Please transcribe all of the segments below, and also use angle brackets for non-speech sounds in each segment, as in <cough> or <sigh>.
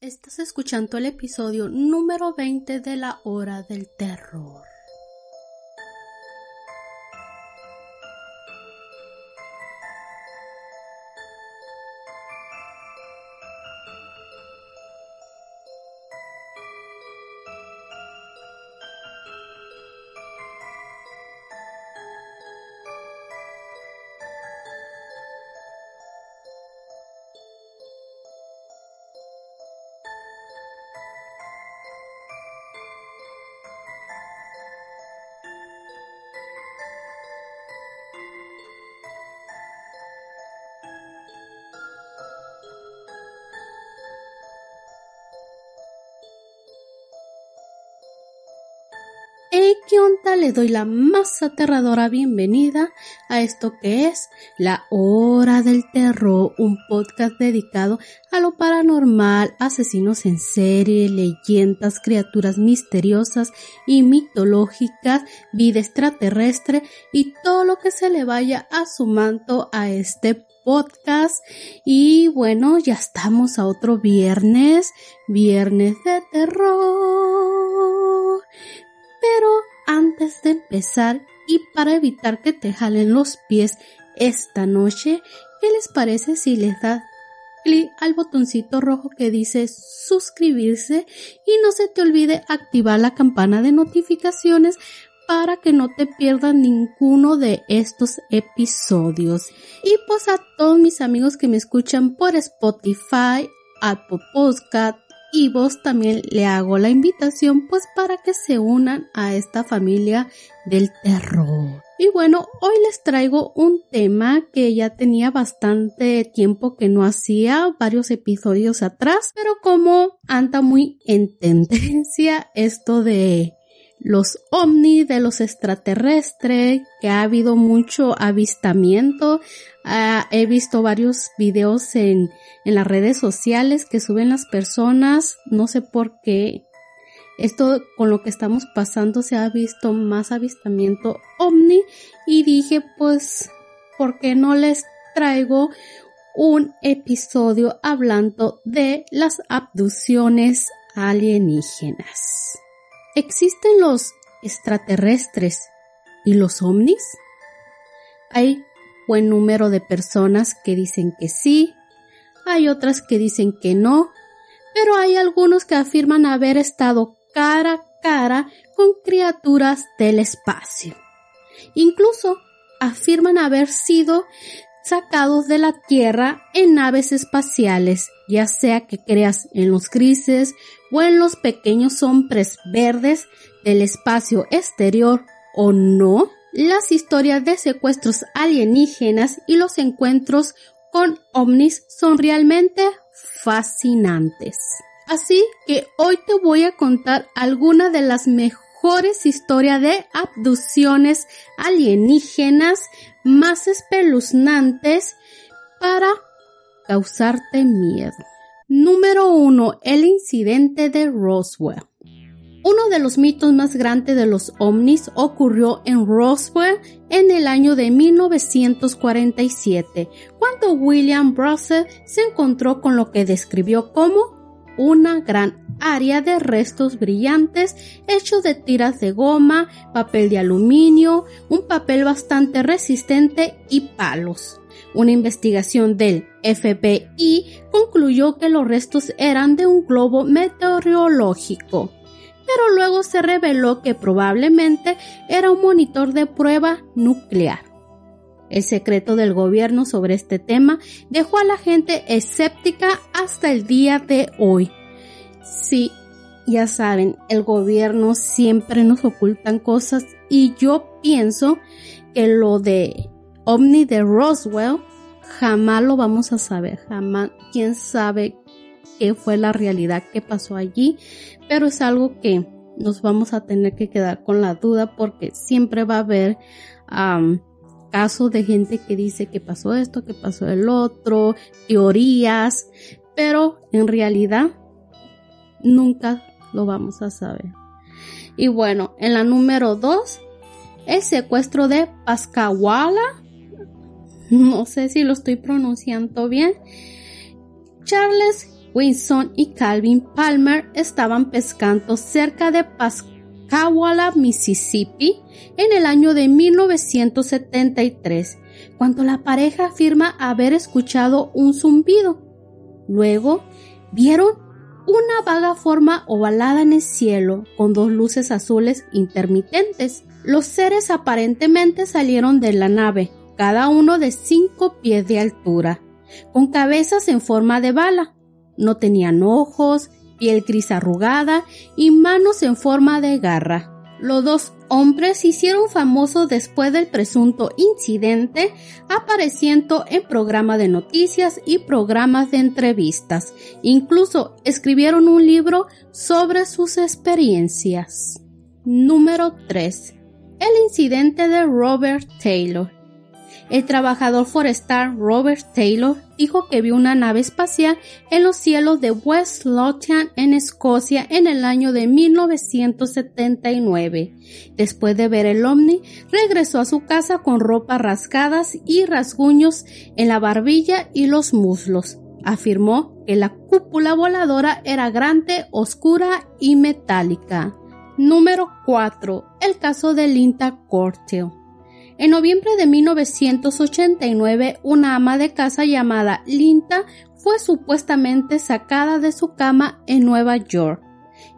Estás escuchando el episodio número 20 de la hora del terror. Le doy la más aterradora bienvenida a esto que es La Hora del Terror, un podcast dedicado a lo paranormal, asesinos en serie, leyendas, criaturas misteriosas y mitológicas, vida extraterrestre y todo lo que se le vaya a su manto a este podcast. Y bueno, ya estamos a otro viernes, viernes de terror. Pero antes de empezar y para evitar que te jalen los pies esta noche, ¿qué les parece si les das clic al botoncito rojo que dice suscribirse y no se te olvide activar la campana de notificaciones para que no te pierdas ninguno de estos episodios. Y pues a todos mis amigos que me escuchan por Spotify, Apple Podcast, y vos también le hago la invitación pues para que se unan a esta familia del terror. Y bueno, hoy les traigo un tema que ya tenía bastante tiempo que no hacía, varios episodios atrás, pero como anda muy en <laughs> tendencia esto de los ovnis, de los extraterrestres, que ha habido mucho avistamiento. Ah, he visto varios videos en, en las redes sociales que suben las personas. No sé por qué. Esto con lo que estamos pasando se ha visto más avistamiento ovni y dije pues, ¿por qué no les traigo un episodio hablando de las abducciones alienígenas? ¿Existen los extraterrestres y los ovnis? Hay buen número de personas que dicen que sí, hay otras que dicen que no, pero hay algunos que afirman haber estado cara a cara con criaturas del espacio. Incluso afirman haber sido sacados de la Tierra en naves espaciales, ya sea que creas en los grises o en los pequeños hombres verdes del espacio exterior o no, las historias de secuestros alienígenas y los encuentros con ovnis son realmente fascinantes. Así que hoy te voy a contar algunas de las mejores historias de abducciones alienígenas más espeluznantes para causarte miedo. Número 1. El incidente de Roswell. Uno de los mitos más grandes de los ovnis ocurrió en Roswell en el año de 1947, cuando William Russell se encontró con lo que describió como una gran área de restos brillantes hechos de tiras de goma, papel de aluminio, un papel bastante resistente y palos. Una investigación del FBI concluyó que los restos eran de un globo meteorológico, pero luego se reveló que probablemente era un monitor de prueba nuclear. El secreto del gobierno sobre este tema dejó a la gente escéptica hasta el día de hoy. Sí, ya saben, el gobierno siempre nos ocultan cosas y yo pienso que lo de OVNI de Roswell jamás lo vamos a saber, jamás, quién sabe qué fue la realidad que pasó allí, pero es algo que nos vamos a tener que quedar con la duda porque siempre va a haber casos de gente que dice que pasó esto, que pasó el otro, teorías, pero en realidad nunca lo vamos a saber. Y bueno, en la número 2, el secuestro de Pascawala. <laughs> No sé si lo estoy pronunciando bien. Charles Winston y Calvin Palmer estaban pescando cerca de Pascagoula, Mississippi, en el año de 1973, cuando la pareja afirma haber escuchado un zumbido. Luego vieron una vaga forma ovalada en el cielo con dos luces azules intermitentes. Los seres aparentemente salieron de la nave, cada uno de cinco pies de altura, con cabezas en forma de bala. No tenían ojos, piel gris arrugada y manos en forma de garra. Los dos hombres se hicieron famosos después del presunto incidente, apareciendo en programas de noticias y programas de entrevistas. Incluso escribieron un libro sobre sus experiencias. Número 3. El incidente de Robert Taylor. El trabajador forestal Robert Taylor dijo que vio una nave espacial en los cielos de West Lothian en Escocia en el año de 1979. Después de ver el ovni, regresó a su casa con ropas rasgadas y rasguños en la barbilla y los muslos. Afirmó que la cúpula voladora era grande, oscura y metálica. Número 4. El caso de Linda Corteo. En noviembre de 1989, una ama de casa llamada Linda fue supuestamente sacada de su cama en Nueva York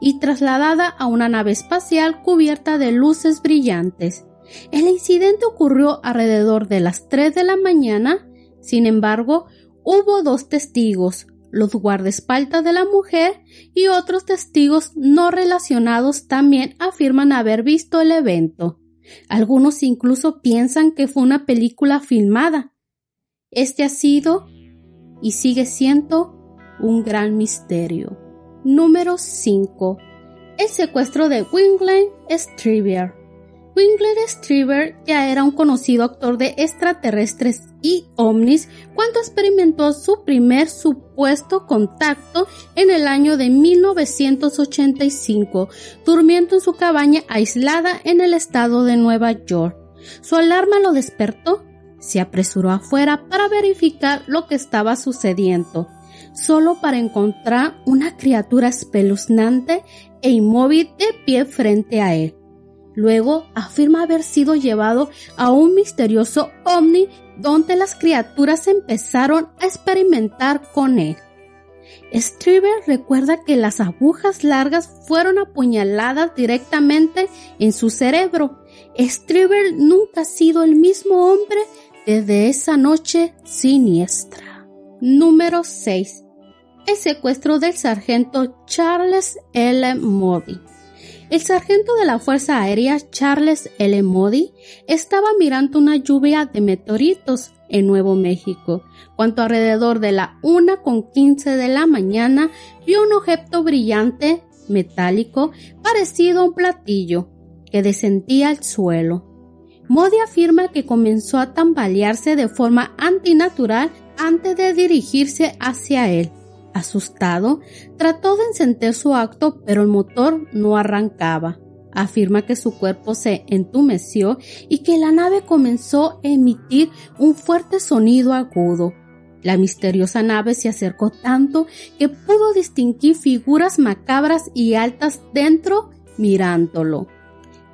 y trasladada a una nave espacial cubierta de luces brillantes. El incidente ocurrió alrededor de las 3 de la mañana. Sin embargo, hubo dos testigos, los guardaespaldas de la mujer y otros testigos no relacionados también afirman haber visto el evento. Algunos incluso piensan que fue una película filmada. Este ha sido y sigue siendo un gran misterio. Número 5. El secuestro de Wingland Striver. Wingland Striver ya era un conocido actor de extraterrestres y ovnis cuando experimentó su primer supuesto contacto en el año de 1985, durmiendo en su cabaña aislada en el estado de Nueva York. Su alarma lo despertó. Se apresuró afuera para verificar lo que estaba sucediendo, solo para encontrar una criatura espeluznante e inmóvil de pie frente a él. Luego afirma haber sido llevado a un misterioso ovni donde las criaturas empezaron a experimentar con él. Striver recuerda que las agujas largas fueron apuñaladas directamente en su cerebro. Striver nunca ha sido el mismo hombre desde esa noche siniestra. Número 6. El secuestro del sargento Charles L. Modi. El sargento de la Fuerza Aérea Charles L. Modi estaba mirando una lluvia de meteoritos en Nuevo México, cuando alrededor de la una con quince de la mañana vio un objeto brillante metálico parecido a un platillo que descendía al suelo. Modi afirma que comenzó a tambalearse de forma antinatural antes de dirigirse hacia él. Asustado, trató de encender su acto, pero el motor no arrancaba. Afirma que su cuerpo se entumeció y que la nave comenzó a emitir un fuerte sonido agudo. La misteriosa nave se acercó tanto que pudo distinguir figuras macabras y altas dentro mirándolo.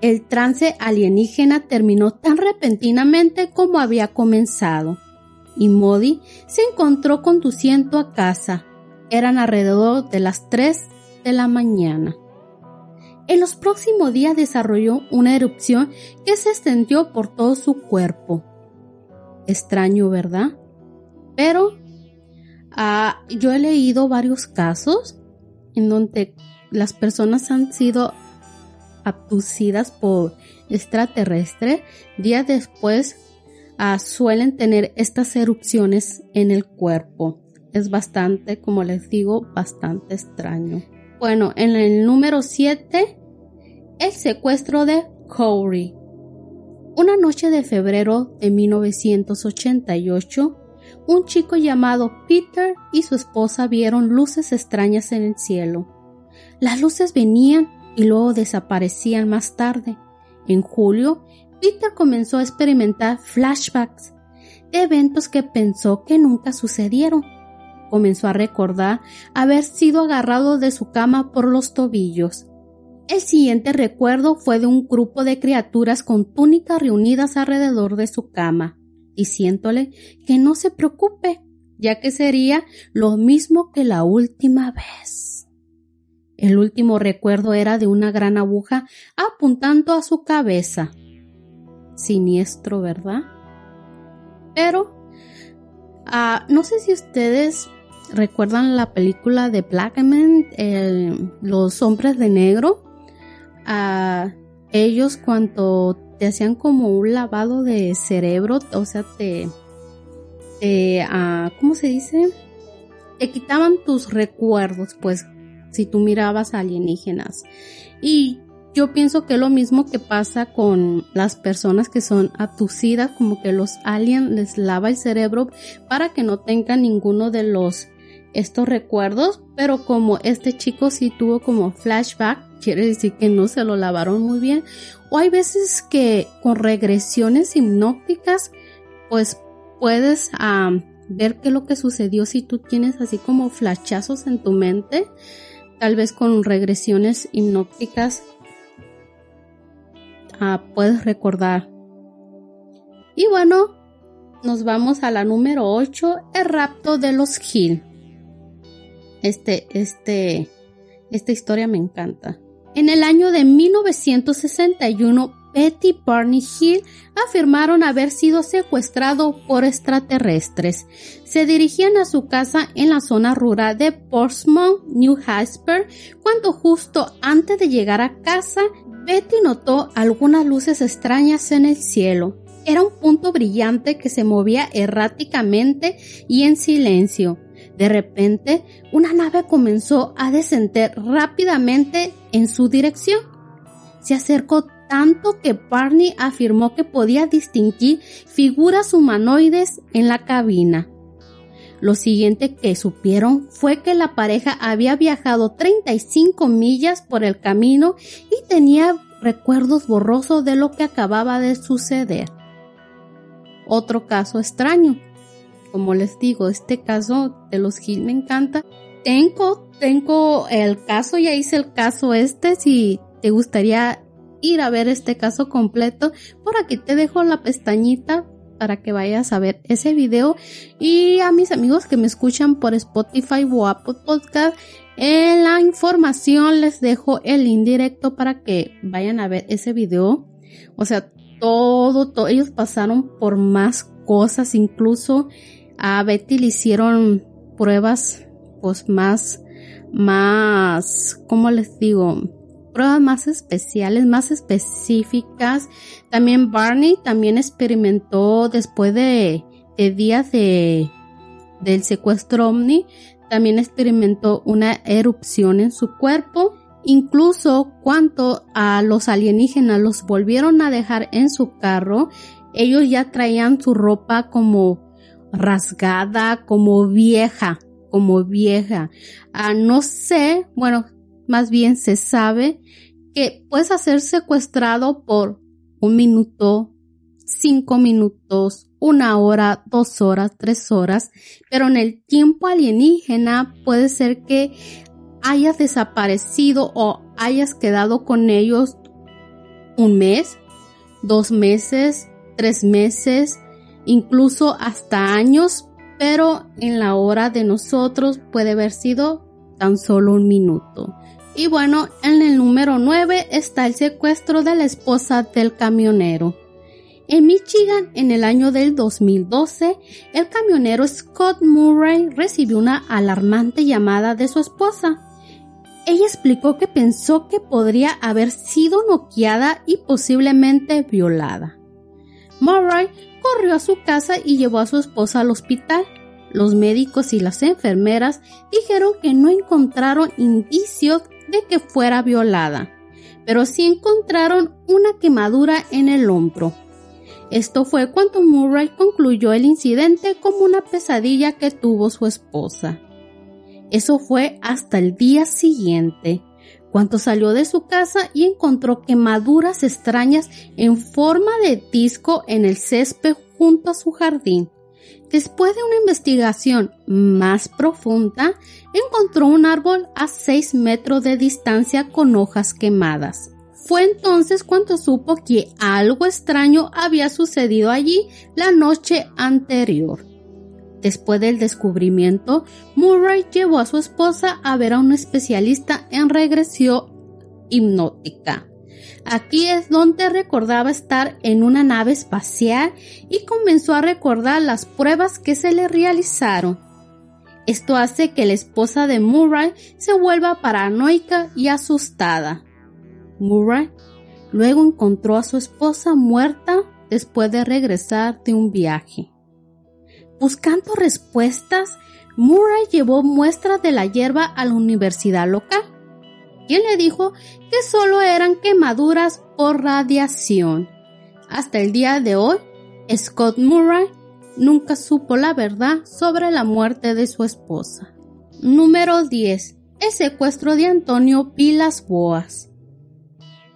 El trance alienígena terminó tan repentinamente como había comenzado, y Modi se encontró conduciendo a casa, eran alrededor de las 3 de la mañana. En los próximos días desarrolló una erupción que se extendió por todo su cuerpo. Extraño, ¿verdad? Pero ah, yo he leído varios casos en donde las personas han sido abducidas por extraterrestres. Días después ah, suelen tener estas erupciones en el cuerpo es bastante, como les digo, bastante extraño. Bueno, en el número 7, el secuestro de Corey. Una noche de febrero de 1988, un chico llamado Peter y su esposa vieron luces extrañas en el cielo. Las luces venían y luego desaparecían más tarde. En julio, Peter comenzó a experimentar flashbacks de eventos que pensó que nunca sucedieron comenzó a recordar haber sido agarrado de su cama por los tobillos. El siguiente recuerdo fue de un grupo de criaturas con túnicas reunidas alrededor de su cama, diciéndole que no se preocupe, ya que sería lo mismo que la última vez. El último recuerdo era de una gran aguja apuntando a su cabeza. Siniestro, ¿verdad? Pero, ah, no sé si ustedes recuerdan la película de Black Men, Los Hombres de Negro a ellos cuando te hacían como un lavado de cerebro, o sea, te, uh, ¿cómo se dice? Te quitaban tus recuerdos, pues, si tú mirabas alienígenas. Y yo pienso que lo mismo que pasa con las personas que son abducidas, como que los aliens les lava el cerebro para que no tengan ninguno de los estos recuerdos, pero como este chico sí tuvo como flashback, quiere decir que no se lo lavaron muy bien. O hay veces que con regresiones hipnóticas, pues puedes ver qué es lo que sucedió si tú tienes así como flashazos en tu mente, tal vez con regresiones hipnóticas ah, puedes recordar. Y bueno, nos vamos a la número 8, el rapto de los Hill. Este, este, esta historia me encanta. En el año de 1961, Betty y Barney Hill afirmaron haber sido secuestrado por extraterrestres. Se dirigían a su casa en la zona rural de Portsmouth, New Hampshire, cuando justo antes de llegar a casa, Betty notó algunas luces extrañas en el cielo. Era un punto brillante que se movía erráticamente y en silencio. De repente, una nave comenzó a descender rápidamente en su dirección. Se acercó tanto que Barney afirmó que podía distinguir figuras humanoides en la cabina. Lo siguiente que supieron fue que la pareja había viajado 35 millas por el camino y tenía recuerdos borrosos de lo que acababa de suceder. Otro caso extraño como les digo, este caso de los Gil me encanta. Tengo, tengo el caso, ya hice el caso este, si te gustaría ir a ver este caso completo, por aquí te dejo la pestañita para que vayas a ver ese video y a mis amigos que me escuchan por Spotify o Apple Podcast en la información les dejo el indirecto para que vayan a ver ese video o sea todo, todo ellos pasaron por más cosas incluso a Betty le hicieron pruebas pues más, más, ¿cómo les digo? Pruebas más especiales, más específicas. También Barney también experimentó después de, días de, del secuestro Omni, también experimentó una erupción en su cuerpo. Incluso cuando a los alienígenas los volvieron a dejar en su carro, ellos ya traían su ropa como rasgada, como vieja, como vieja. Ah, no sé, bueno, más bien se sabe que puedes ser secuestrado por un minuto, cinco minutos, una hora, dos horas, tres horas, pero en el tiempo alienígena puede ser que hayas desaparecido o hayas quedado con ellos un mes, dos meses, tres meses, incluso hasta años, pero en la hora de nosotros puede haber sido tan solo un minuto. Y bueno, en el número 9 está el secuestro de la esposa del camionero. En Michigan, en el año del 2012, el camionero Scott Murray recibió una alarmante llamada de su esposa. Ella explicó que pensó que podría haber sido noqueada y posiblemente violada. Murray corrió a su casa y llevó a su esposa al hospital. Los médicos y las enfermeras dijeron que no encontraron indicios de que fuera violada, pero sí encontraron una quemadura en el hombro. Esto fue cuando Murray concluyó el incidente como una pesadilla que tuvo su esposa. Eso fue hasta el día siguiente, cuando salió de su casa y encontró quemaduras extrañas en forma de disco en el césped junto a su jardín. Después de una investigación más profunda, encontró un árbol a 6 metros de distancia con hojas quemadas. Fue entonces cuando supo que algo extraño había sucedido allí la noche anterior. Después del descubrimiento, Murray llevó a su esposa a ver a un especialista en regresión hipnótica. Aquí es donde recordaba estar en una nave espacial y comenzó a recordar las pruebas que se le realizaron. Esto hace que la esposa de Murray se vuelva paranoica y asustada. Murray luego encontró a su esposa muerta después de regresar de un viaje. Buscando respuestas, Murray llevó muestras de la hierba a la universidad local quien le dijo que solo eran quemaduras por radiación. Hasta el día de hoy, Scott Murray nunca supo la verdad sobre la muerte de su esposa. Número 10. El secuestro de Antonio Vilas Boas.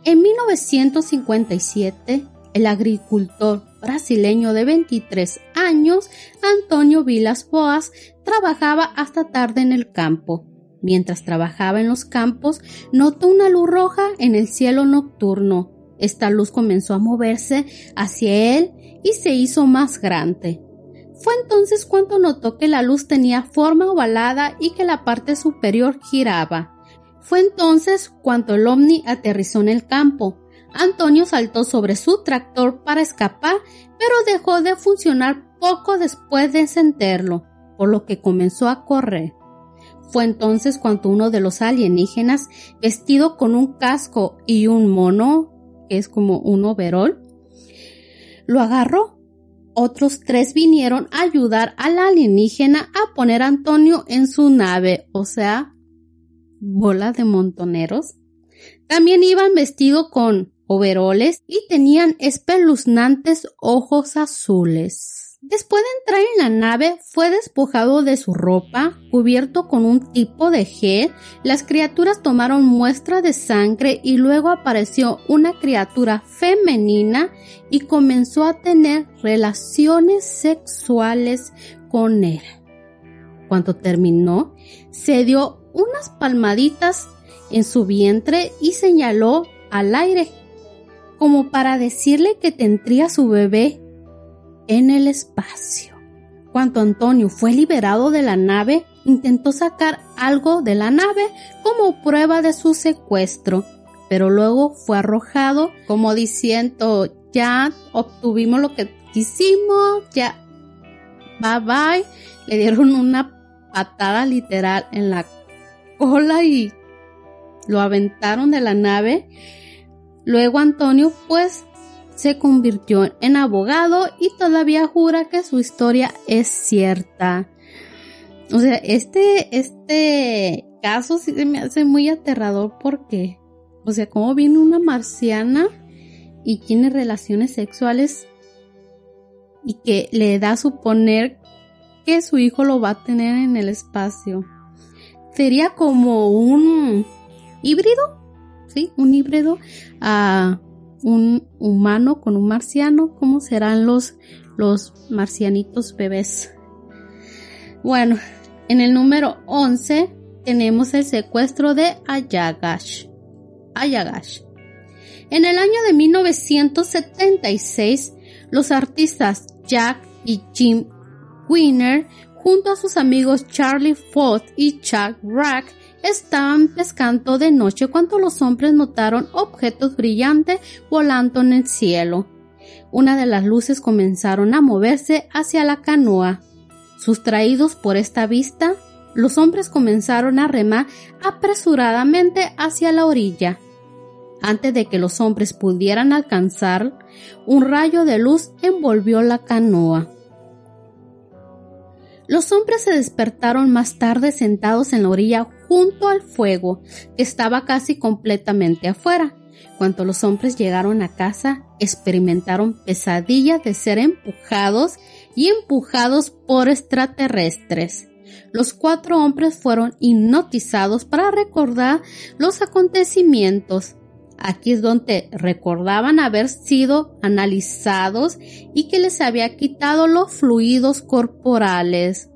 En 1957, el agricultor brasileño de 23 años, Antonio Vilas Boas, trabajaba hasta tarde en el campo. Mientras trabajaba en los campos, notó una luz roja en el cielo nocturno. Esta luz comenzó a moverse hacia él y se hizo más grande. Fue entonces cuando notó que la luz tenía forma ovalada y que la parte superior giraba. Fue entonces cuando el ovni aterrizó en el campo. Antonio saltó sobre su tractor para escapar, pero dejó de funcionar poco después de encenderlo, por lo que comenzó a correr. Fue entonces cuando uno de los alienígenas, vestido con un casco y un mono, que es como un overol, lo agarró. Otros tres vinieron a ayudar al alienígena a poner a Antonio en su nave, o sea, bola de montoneros. También iban vestidos con y tenían espeluznantes ojos azules. Después de entrar en la nave, fue despojado de su ropa, cubierto con un tipo de gel. Las criaturas tomaron muestra de sangre y luego apareció una criatura femenina y comenzó a tener relaciones sexuales con él. Cuando terminó, se dio unas palmaditas en su vientre y señaló al aire como para decirle que tendría su bebé en el espacio. Cuando Antonio fue liberado de la nave, intentó sacar algo de la nave como prueba de su secuestro, pero luego fue arrojado como diciendo ya obtuvimos lo que quisimos, ya bye bye. Le dieron una patada literal en la cola y lo aventaron de la nave. Luego Antonio pues se convirtió en abogado y todavía jura que su historia es cierta. O sea, este, este caso sí se me hace muy aterrador porque, o sea, como viene una marciana y tiene relaciones sexuales y que le da a suponer que su hijo lo va a tener en el espacio. Sería como un híbrido, Un híbrido a un humano con un marciano, ¿cómo serán los, los marcianitos bebés? Bueno, en el número 11 tenemos el secuestro de Ayagash. Ayagash. En el año de 1976, los artistas Jack y Jim Winner, junto a sus amigos Charlie Ford y Chuck Rack, Estaban pescando de noche cuando los hombres notaron objetos brillantes volando en el cielo. Una de las luces comenzaron a moverse hacia la canoa. Sustraídos por esta vista, los hombres comenzaron a remar apresuradamente hacia la orilla. Antes de que los hombres pudieran alcanzar, un rayo de luz envolvió la canoa. Los hombres se despertaron más tarde sentados en la orilla junto al fuego, que estaba casi completamente afuera. Cuando los hombres llegaron a casa, experimentaron pesadillas de ser empujados y empujados por extraterrestres. Los cuatro hombres fueron hipnotizados para recordar los acontecimientos. Aquí es donde recordaban haber sido analizados y que les había quitado los fluidos corporales.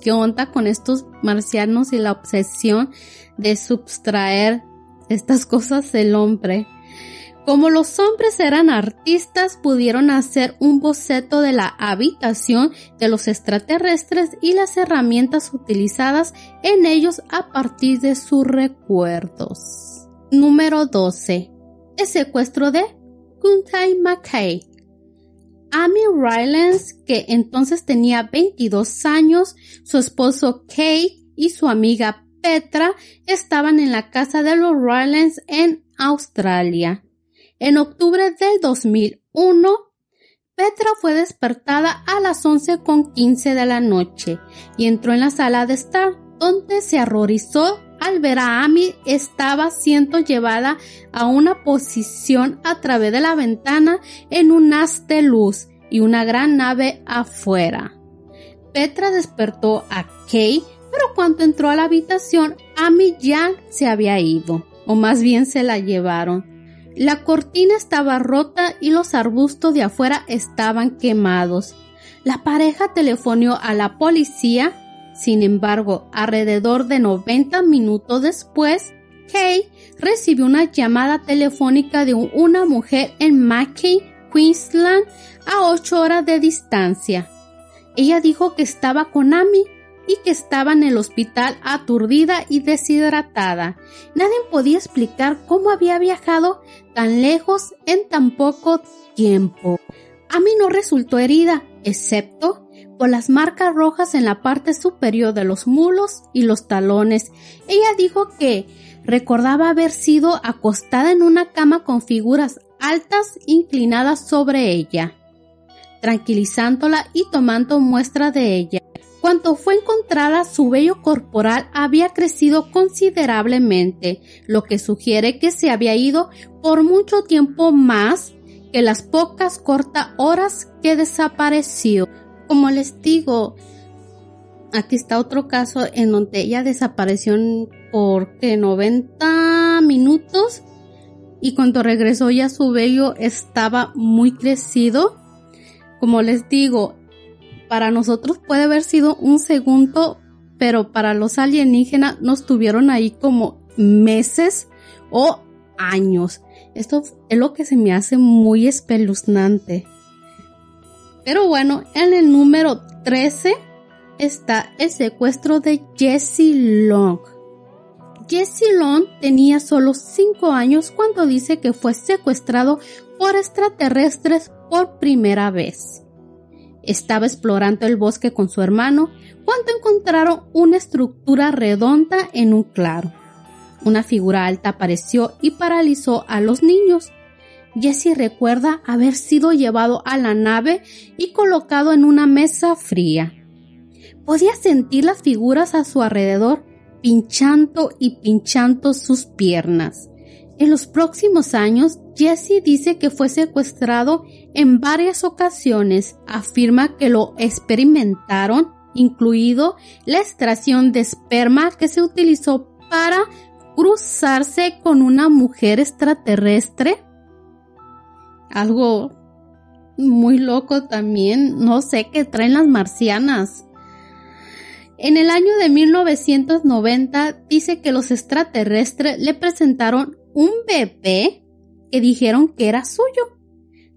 ¿Qué onda con estos marcianos y la obsesión de subtraer estas cosas del hombre? Como los hombres eran artistas, pudieron hacer un boceto de la habitación de los extraterrestres y las herramientas utilizadas en ellos a partir de sus recuerdos. Número 12. El secuestro de Kuntai McKay. Amy Rylance, que entonces tenía 22 años, su esposo Kate y su amiga Petra estaban en la casa de los Rylance en Australia. En octubre del 2001, Petra fue despertada a las 11.15 de la noche y entró en la sala de estar, donde se horrorizó al ver a Amy estaba siendo llevada a una posición a través de la ventana en un haz de luz y una gran nave afuera. Petra despertó a Kay, pero cuando entró a la habitación, Amy ya se había ido, o más bien se la llevaron. La cortina estaba rota y los arbustos de afuera estaban quemados. La pareja telefonió a la policía. Sin embargo, alrededor de 90 minutos después, Kay recibió una llamada telefónica de una mujer en Mackay, Queensland, a 8 horas de distancia. Ella dijo que estaba con Amy y que estaba en el hospital aturdida y deshidratada. Nadie podía explicar cómo había viajado tan lejos en tan poco tiempo. Amy no resultó herida, excepto por las marcas rojas en la parte superior de los mulos y los talones. Ella dijo que recordaba haber sido acostada en una cama con figuras altas inclinadas sobre ella, tranquilizándola y tomando muestra de ella. Cuando fue encontrada, su vello corporal había crecido considerablemente, lo que sugiere que se había ido por mucho tiempo más que las pocas cortas horas que desapareció. Como les digo, aquí está otro caso en donde ella desapareció por 90 minutos y cuando regresó ya su vello estaba muy crecido. Como les digo, para nosotros puede haber sido un segundo, pero para los alienígenas nos tuvieron ahí como meses o años. Esto es lo que se me hace muy espeluznante. Pero bueno, en el número 13 está el secuestro de Jesse Long. Jesse Long tenía solo 5 años cuando dice que fue secuestrado por extraterrestres por primera vez. Estaba explorando el bosque con su hermano cuando encontraron una estructura redonda en un claro. Una figura alta apareció y paralizó a los niños. Jesse recuerda haber sido llevado a la nave y colocado en una mesa fría. Podía sentir las figuras a su alrededor pinchando y pinchando sus piernas. En los próximos años, Jesse dice que fue secuestrado en varias ocasiones. Afirma que lo experimentaron, incluido la extracción de esperma que se utilizó para cruzarse con una mujer extraterrestre. Algo muy loco también. No sé qué traen las marcianas. En el año de 1990 dice que los extraterrestres le presentaron un bebé que dijeron que era suyo.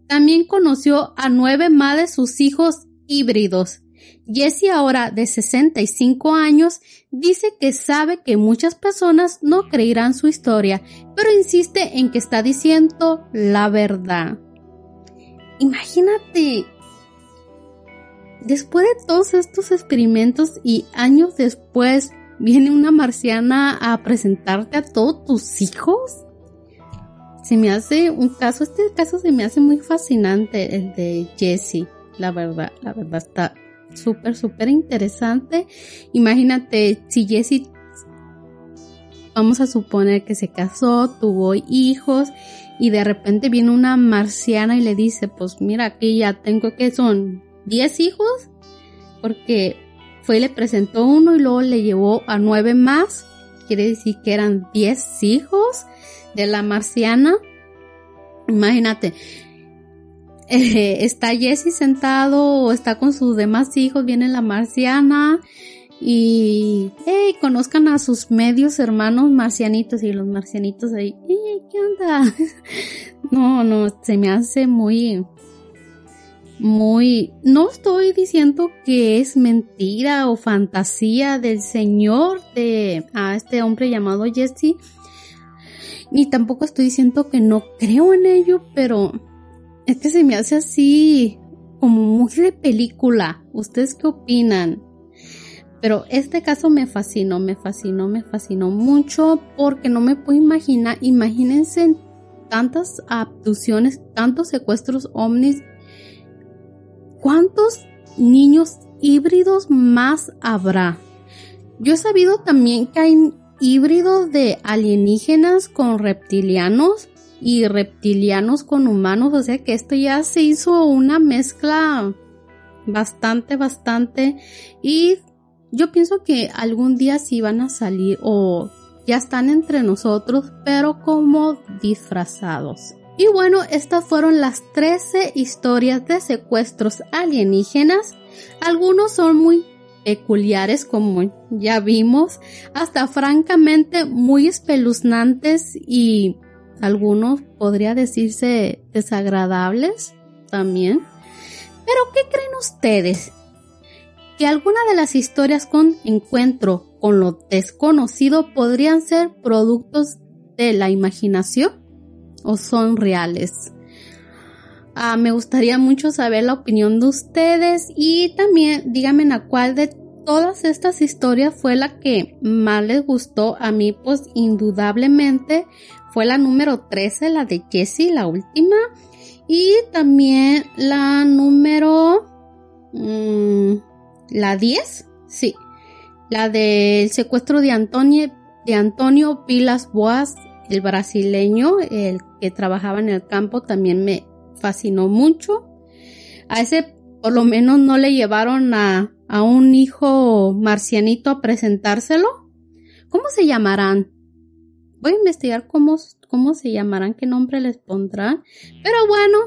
También conoció a nueve más de sus hijos híbridos. Jessie, ahora de 65 años, dice que sabe que muchas personas no creerán su historia, pero insiste en que está diciendo la verdad. Imagínate, después de todos estos experimentos y años después, viene una marciana a presentarte a todos tus hijos. Se me hace un caso, este caso se me hace muy fascinante, el de Jessie, la verdad, la verdad está súper, súper interesante. Imagínate si Jessie, vamos a suponer que se casó, tuvo hijos y de repente viene una marciana y le dice, pues mira, aquí ya tengo que son 10 hijos, porque fue y le presentó uno y luego le llevó a nueve más, quiere decir que eran 10 hijos de la marciana. Imagínate, <laughs> eh, está Jesse sentado o está con sus demás hijos, viene la marciana y hey, conozcan a sus medios hermanos marcianitos y los marcianitos ahí, hey, ¿qué onda? <laughs> no, no, se me hace muy, muy, no estoy diciendo que es mentira o fantasía del señor de a este hombre llamado Jesse, ni tampoco estoy diciendo que no creo en ello, pero es que se me hace así como muy de película. ¿Ustedes qué opinan? Pero este caso me fascinó, me fascinó, me fascinó mucho porque no me puedo imaginar, imagínense tantas abducciones, tantos secuestros ovnis, ¿cuántos niños híbridos más habrá? Yo he sabido también que hay híbridos de alienígenas con reptilianos y reptilianos con humanos, o sea que esto ya se hizo una mezcla bastante, bastante y yo pienso que algún día sí van a salir o ya están entre nosotros, pero como disfrazados. Y bueno, estas fueron las 13 historias de secuestros alienígenas. Algunos son muy peculiares, como ya vimos, hasta francamente muy espeluznantes y algunos podría decirse desagradables también. Pero ¿qué creen ustedes? Que alguna de las historias con encuentro con lo desconocido podrían ser productos de la imaginación o son reales. Ah, me gustaría mucho saber la opinión de ustedes y también díganme a cuál de todas estas historias fue la que más les gustó a mí, pues indudablemente fue la número 13, la de Jessie, la última, y también la número... Mm, la 10, sí. La del secuestro de Antonio, de Antonio Pilas Boas, el brasileño, el que trabajaba en el campo, también me fascinó mucho. A ese por lo menos no le llevaron a, a un hijo marcianito a presentárselo. ¿Cómo se llamarán? Voy a investigar cómo, cómo se llamarán, qué nombre les pondrán. Pero bueno,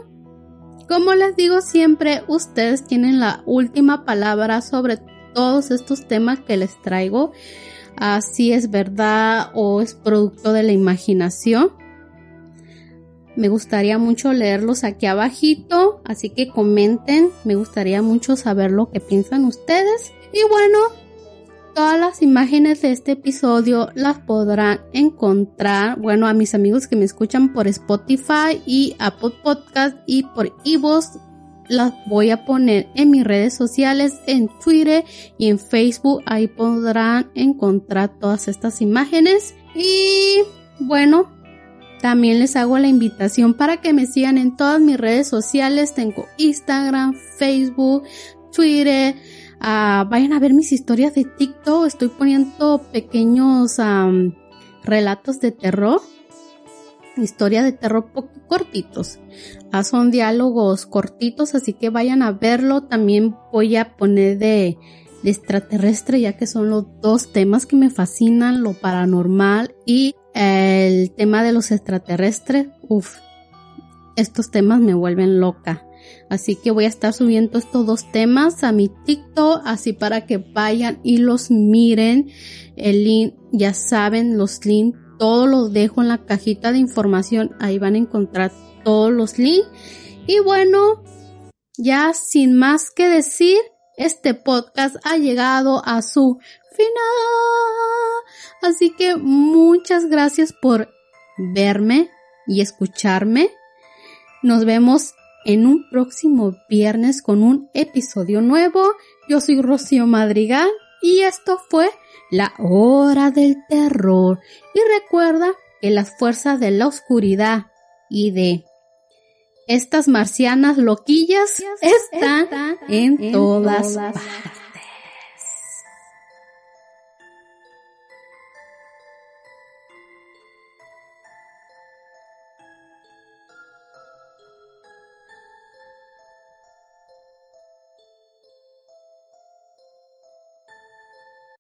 como les digo siempre, ustedes tienen la última palabra sobre todos estos temas que les traigo. si es verdad o es producto de la imaginación. Me gustaría mucho leerlos aquí abajito, así que comenten. Me gustaría mucho saber lo que piensan ustedes. Y bueno, Todas las imágenes de este episodio las podrán encontrar, bueno, a mis amigos que me escuchan por Spotify y Apple Podcast y por iVoox las voy a poner en mis redes sociales, en Twitter y en Facebook. Ahí podrán encontrar todas estas imágenes. Y bueno, también les hago la invitación para que me sigan en todas mis redes sociales. Tengo Instagram, Facebook, Twitter, Ah, vayan a ver mis historias de TikTok. Estoy poniendo pequeños relatos de terror. Historia de terror cortitos. Ah, son diálogos cortitos, así que vayan a verlo. También voy a poner de, de extraterrestre, ya que son los dos temas que me fascinan, lo paranormal y el tema de los extraterrestres. Uf, estos temas me vuelven loca. Así que voy a estar subiendo estos dos temas a mi TikTok, así para que vayan y los miren. El link, ya saben, los links, todos los dejo en la cajita de información. Ahí van a encontrar todos los links. Y bueno, ya sin más que decir, este podcast ha llegado a su final. Así que muchas gracias por verme y escucharme. Nos vemos en un próximo viernes con un episodio nuevo. Yo soy Rocío Madrigal y esto fue La Hora del Terror. Y recuerda que las fuerzas de la oscuridad y de estas marcianas loquillas están, en, todas partes.